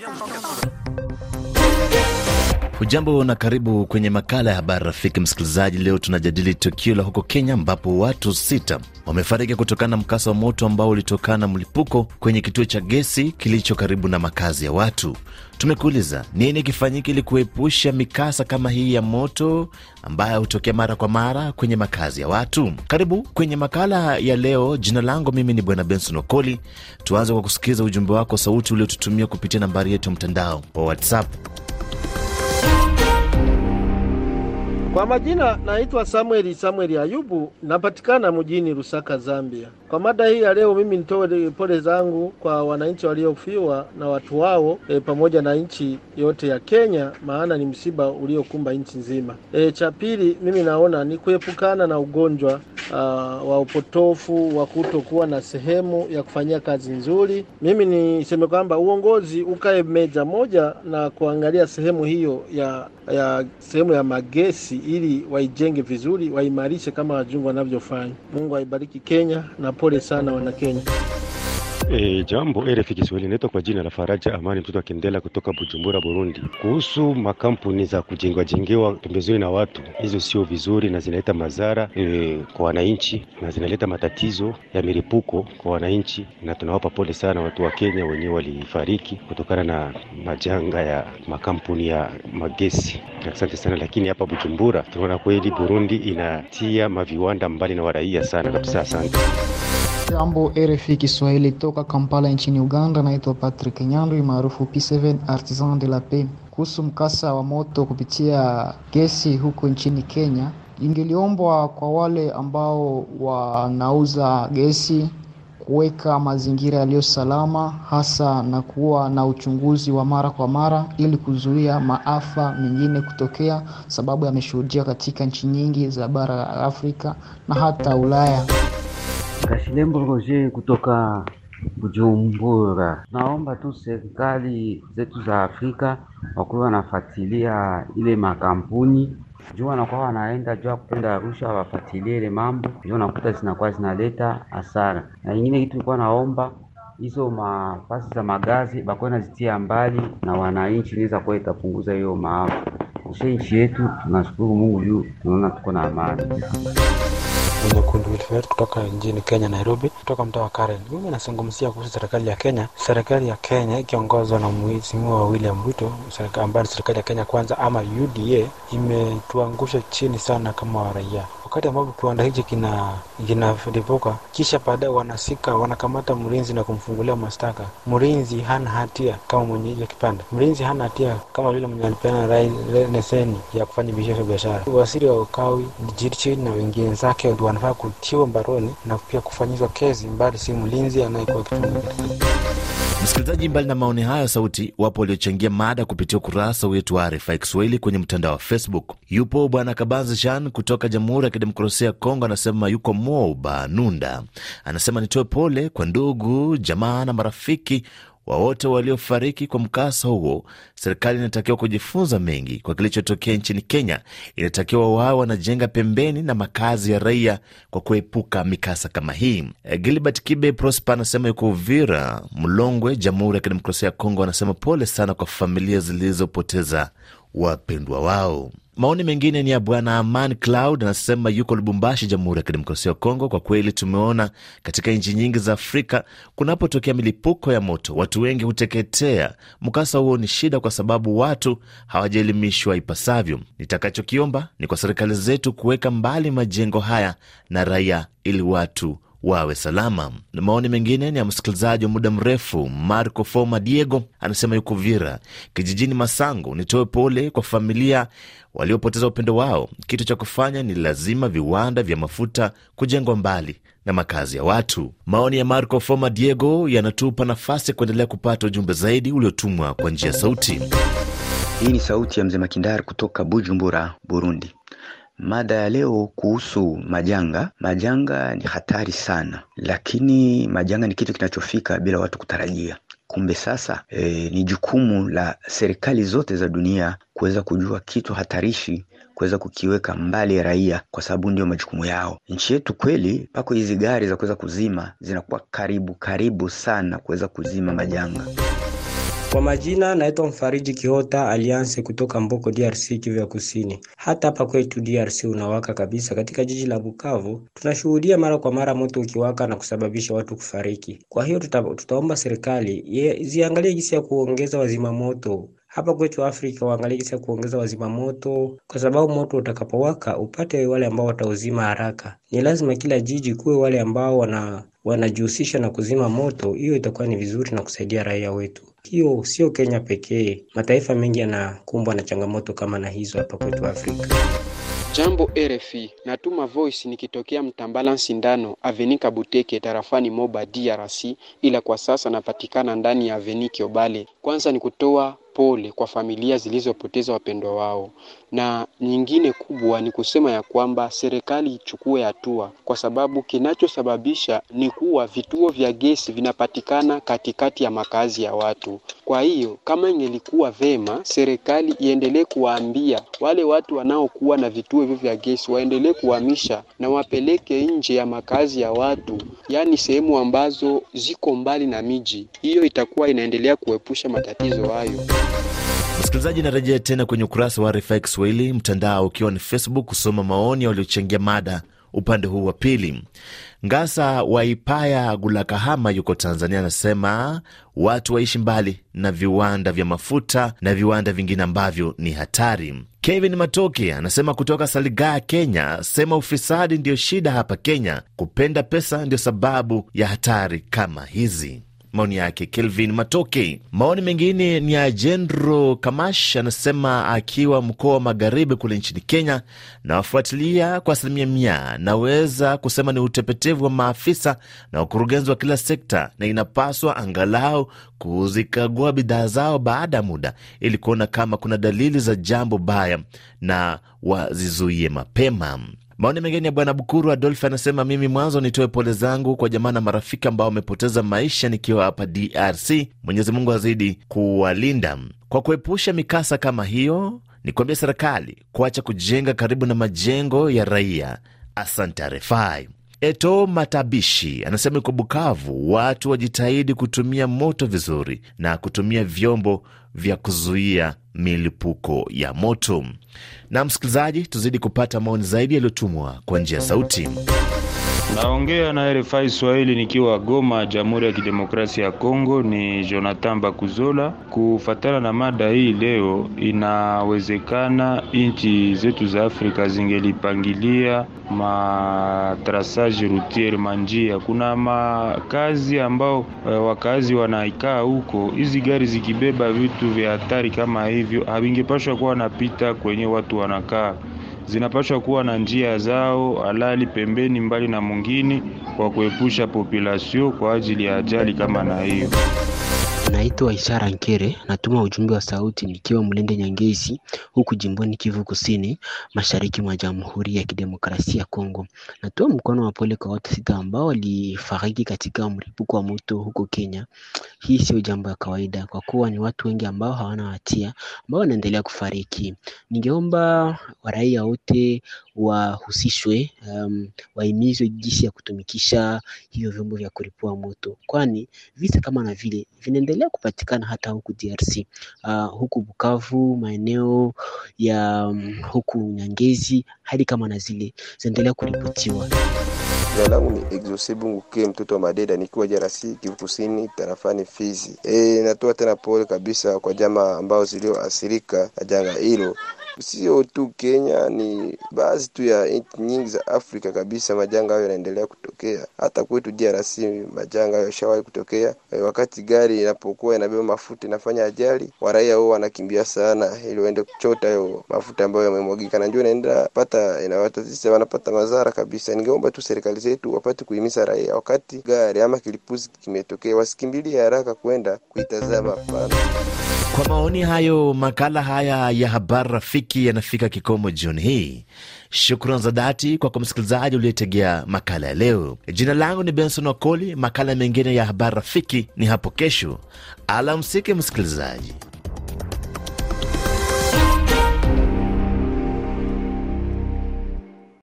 Yeah. Ujambo na karibu kwenye makala ya habari rafiki msikilizaji. Leo tunajadili tukio la huko Kenya ambapo watu sita wamefariki kutokana na mkasa wa moto ambao ulitokana na mlipuko kwenye kituo cha gesi kilicho karibu na makazi ya watu. Tumekuuliza nini kifanyike ili kuepusha mikasa kama hii ya moto ambayo hutokea mara kwa mara kwenye makazi ya watu. Karibu kwenye makala ya leo. Jina langu mimi ni Bwana Benson Okoli. Tuanze kwa kusikiliza ujumbe wako sauti uliotutumia kupitia nambari yetu ya mtandao wa WhatsApp. Kwa majina naitwa Samueli Samueli Ayubu, napatikana mjini Lusaka, Zambia. Kwa mada hii ya leo, mimi nitoe pole zangu kwa wananchi waliofiwa na watu wao e, pamoja na nchi yote ya Kenya, maana ni msiba uliokumba nchi nzima. E, cha pili mimi naona ni kuepukana na ugonjwa uh, wa upotofu wa kutokuwa na sehemu ya kufanyia kazi nzuri. Mimi niseme kwamba uongozi ukae meza moja na kuangalia sehemu hiyo ya ya sehemu ya magesi ili waijenge vizuri, waimarishe kama wajungu wanavyofanya. Mungu aibariki Kenya na pole sana wana Kenya. E, jambo RFI Kiswahili, naitwa kwa jina la Faraja Amani mtoto wa Kendela kutoka Bujumbura, Burundi. Kuhusu makampuni za kujengwa jengewa pembezoni na watu, hizo sio vizuri na zinaleta madhara e, kwa wananchi na zinaleta matatizo ya milipuko kwa wananchi, na tunawapa pole sana watu wa Kenya wenyewe walifariki kutokana na majanga ya makampuni ya magesi. Asante sana, lakini hapa Bujumbura tunaona kweli Burundi inatia maviwanda mbali na waraia sana kabisa. Asante. Jambo RFI Kiswahili toka Kampala nchini Uganda. Naitwa Patrick Nyandwi maarufu P7 Artisan de la Paix. Kuhusu mkasa wa moto kupitia gesi huko nchini Kenya, ingeliombwa kwa wale ambao wanauza gesi kuweka mazingira yaliyo salama, hasa na kuwa na uchunguzi wa mara kwa mara ili kuzuia maafa mengine kutokea, sababu yameshuhudia katika nchi nyingi za bara la Afrika na hata Ulaya. Kashilembo Roger kutoka Bujumbura. Naomba tu serikali zetu za Afrika wakuwa wanafuatilia ile makampuni juu wanakuwa wanaenda juu kupenda Arusha, wafuatilie ile mambo juu nakuta zinakuwa zinaleta hasara. Na ingine kitu nilikuwa naomba hizo mafasi za magazi bakuwa nazitia mbali na wananchi, niweza kuwa itapunguza hiyo maafa. Ushe nchi yetu tunashukuru Mungu juu tunaona tuko na amani. Nyekundu Wilfred kutoka nchini Kenya, Nairobi, kutoka mtaa wa Karen. Mimi nazungumzia kuhusu serikali ya Kenya. Serikali ya Kenya ikiongozwa na mheshimiwa William Ruto, ambayo ni serikali ya Kenya Kwanza ama UDA, imetuangusha chini sana kama raia wakati ambapo kiwanda hichi kina kinalipuka, kisha baadaye wanasika wanakamata mlinzi na kumfungulia mashtaka. Mlinzi hana hatia kama mwenye wa kipande, mlinzi hana hatia kama vile mwenye alipeana leseni ya kufanya biashara biashara. Waziri wa ukawi Jirchi na wengine zake wanafaa kutiwa mbaroni na pia kufanyizwa kesi, mbali si mlinzi anayekuwa kifungo Msikilizaji, mbali na maoni hayo sauti, wapo waliochangia mada kupitia ukurasa wetu wa RFI Kiswahili kwenye mtandao wa Facebook. Yupo Bwana Kabanzi Jean kutoka Jamhuri ya Kidemokrasia ya Kongo, anasema yuko Moba Nunda, anasema nitoe pole kwa ndugu jamaa na marafiki wa wote waliofariki kwa mkasa huo. Serikali inatakiwa kujifunza mengi kwa kilichotokea nchini Kenya. Inatakiwa wao wanajenga pembeni na makazi ya raia kwa kuepuka mikasa kama hii. Gilbert Kibe Prosper anasema yuko Uvira Mlongwe, Jamhuri ya Kidemokrasia ya Kongo, anasema pole sana kwa familia zilizopoteza wapendwa wao. Maoni mengine ni ya bwana Aman Cloud, anasema yuko Lubumbashi, Jamhuri ya Kidemokrasia ya Kongo. Kwa kweli tumeona katika nchi nyingi za Afrika kunapotokea milipuko ya moto watu wengi huteketea. Mkasa huo ni shida kwa sababu watu hawajaelimishwa ipasavyo. Nitakachokiomba ni kwa serikali zetu kuweka mbali majengo haya na raia ili watu wawe salama. Na maoni mengine ni ya msikilizaji wa muda mrefu Marco Foma Diego, anasema yuko Vira kijijini Masango. Nitoe pole kwa familia waliopoteza upendo wao. Kitu cha kufanya ni lazima viwanda vya mafuta kujengwa mbali na makazi ya watu. Maoni ya Marco Foma Diego yanatupa nafasi ya kuendelea kupata ujumbe zaidi uliotumwa kwa njia sauti. Hii ni sauti ya mzee Makindari kutoka Bujumbura, Burundi. Mada ya leo kuhusu majanga. Majanga ni hatari sana, lakini majanga ni kitu kinachofika bila watu kutarajia. Kumbe sasa e, ni jukumu la serikali zote za dunia kuweza kujua kitu hatarishi, kuweza kukiweka mbali ya raia, kwa sababu ndio majukumu yao. Nchi yetu kweli, pako hizi gari za kuweza kuzima zinakuwa karibu karibu sana kuweza kuzima majanga. Kwa majina naitwa Mfariji Kihota Alliance kutoka Mboko, DRC, Kivu ya Kusini. Hata hapa kwetu DRC unawaka kabisa. Katika jiji la Bukavu tunashuhudia mara kwa mara moto ukiwaka na kusababisha watu kufariki. Kwa hiyo tuta, tutaomba serikali ziangalie jinsi ya kuongeza wazima moto hapa kwetu Afrika, waangalie jinsi ya kuongeza wazima moto, kwa sababu moto utakapowaka upate wale ambao watauzima haraka. Ni lazima kila jiji kuwe wale ambao wana wanajihusisha na kuzima moto. Hiyo itakuwa ni vizuri na kusaidia raia wetu. Hiyo sio Kenya pekee, mataifa mengi yanakumbwa na changamoto kama na hizo hapa kwetu Afrika. Jambo RFI, natuma voice nikitokea Mtambala Sindano Avenika Buteke tarafani Moba DRC, ila kwa sasa napatikana ndani ya Aveni Kiobale. Kwanza ni kutoa pole kwa familia zilizopoteza wapendwa wao, na nyingine kubwa ni kusema ya kwamba serikali ichukue hatua, kwa sababu kinachosababisha ni kuwa vituo vya gesi vinapatikana katikati ya makazi ya watu. Kwa hiyo kama ingelikuwa vema, serikali iendelee kuwaambia wale watu wanaokuwa na vituo hivyo vya gesi waendelee kuhamisha na wapeleke nje ya makazi ya watu, yaani sehemu ambazo ziko mbali na miji. Hiyo itakuwa inaendelea kuepusha matatizo hayo. Msikilizaji, narejea tena kwenye ukurasa wa RFI Kiswahili mtandao ukiwa ni Facebook kusoma maoni waliochangia mada upande huu wa pili. Ngasa Waipaya Gulakahama yuko Tanzania, anasema watu waishi mbali na viwanda vya mafuta na viwanda vingine ambavyo ni hatari. Kevin Matoke anasema kutoka Saligaa, Kenya, sema ufisadi ndiyo shida hapa Kenya, kupenda pesa ndio sababu ya hatari kama hizi. Maoni yake Kelvin Matoke. Maoni mengine ni ya Jenro Kamash, anasema akiwa mkoa wa Magharibi kule nchini Kenya, nawafuatilia kwa asilimia mia. Naweza kusema ni utepetevu wa maafisa na wakurugenzi wa kila sekta, na inapaswa angalau kuzikagua bidhaa zao baada ya muda, ili kuona kama kuna dalili za jambo baya na wazizuie mapema. Maoni mengine ya bwana Bukuru Adolf anasema mimi mwanzo nitoe pole zangu kwa jamaa na marafiki ambao wamepoteza maisha nikiwa hapa DRC. Mwenyezi Mungu azidi kuwalinda kwa kuepusha mikasa kama hiyo. Ni kuambia serikali kuacha kujenga karibu na majengo ya raia. Asante RFI. Eto Matabishi anasema iko Bukavu, watu wajitahidi kutumia moto vizuri na kutumia vyombo vya kuzuia milipuko ya moto. Na msikilizaji, tuzidi kupata maoni zaidi yaliyotumwa kwa njia ya sauti. Naongea na RFI Swahili nikiwa Goma, Jamhuri ya Kidemokrasia ya Kongo. Ni Jonathan Bakuzola. Kufatana na mada hii leo, inawezekana nchi zetu za Afrika zingelipangilia matrasage rutier manjia. Kuna makazi ambao e, wakazi wanaikaa huko, hizi gari zikibeba vitu vya hatari kama hivyo havingepashwa kuwa wanapita kwenye watu wanakaa zinapaswa kuwa na njia zao halali pembeni, mbali na mwingine, kwa kuepusha populasio kwa ajili ya ajali kama na hiyo. Naitwa Ishara Nkere, natuma ujumbe wa sauti nikiwa Mlende Nyangezi, huku jimboni Kivu Kusini, mashariki mwa Jamhuri ya Kidemokrasia ya Kongo. Natoa mkono wa pole kwa watu sita ambao walifariki katika mlipuko wa moto huko Kenya. Hii sio jambo ya kawaida, kwa kuwa ni watu wengi ambao hawana hatia ambao wanaendelea kufariki. Ningeomba waraia wote wahusishwe, um, wahimizwe jinsi ya kutumikisha hivyo vyombo vya kulipua moto, kwani visa kama na vile vinaendelea kupatikana hata huku DRC, uh, huku Bukavu, maeneo ya um, huku Nyangezi, hadi kama na zile zinaendelea kuripotiwa. Jina langu ni Exose Bunguke, mtoto wa Madeda, nikiwa DRC Kivu Kusini, tarafani Fizi. E, natoa tena pole kabisa kwa jamaa ambao zilioathirika na janga hilo sio tu Kenya, ni baadhi tu ya nchi nyingi za Afrika kabisa. Majanga hayo yanaendelea kutokea, hata kwetu DRC majanga hayo yashawahi kutokea. E, wakati gari inapokuwa inabeba mafuta inafanya ajali, waraia wao wanakimbia sana ili waende kuchota hayo mafuta ambayo yamemwagika, na ndio inaenda pata inawatazisa, wanapata madhara kabisa. Ningeomba tu serikali zetu wapate kuhimiza raia, wakati gari ama kilipuzi kimetokea, wasikimbilie haraka kwenda kuitazama pana kwa maoni hayo, makala haya ya habari rafiki yanafika kikomo jioni hii. Shukran za dhati kwako msikilizaji uliyetegea makala ya leo. Jina langu ni Benson Wakoli. Makala mengine ya habari rafiki ni hapo kesho. Alamsiki msikilizaji.